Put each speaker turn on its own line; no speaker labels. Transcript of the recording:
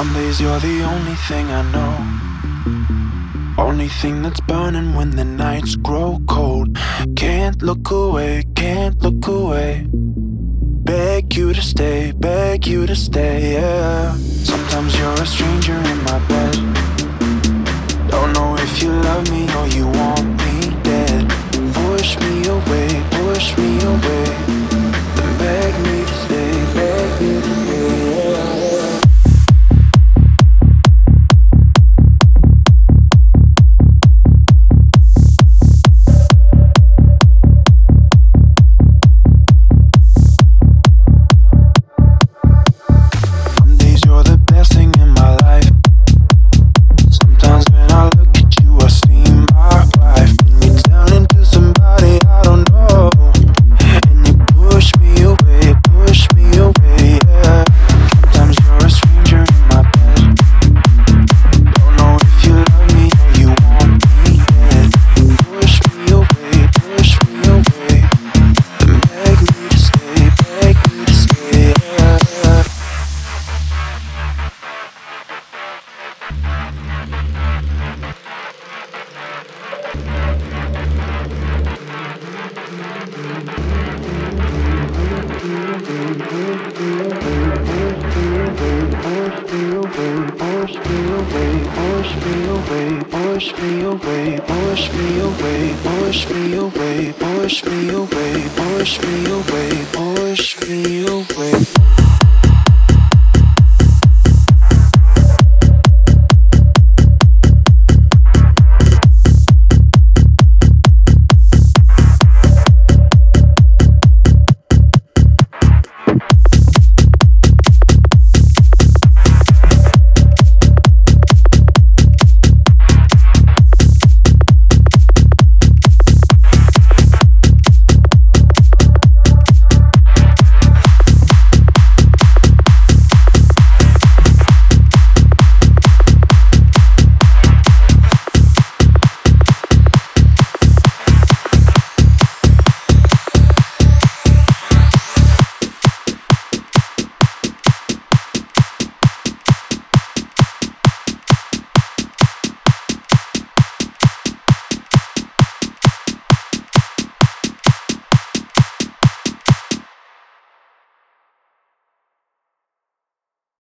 Some days you're the only thing I know. Only thing that's burning when the nights grow cold. Can't look away, can't look away. Beg you to stay, beg you to stay, yeah. Sometimes you're a stranger in my bed. Don't know if you love me or you want me dead. Push me away, push me away. Push me away, push me away,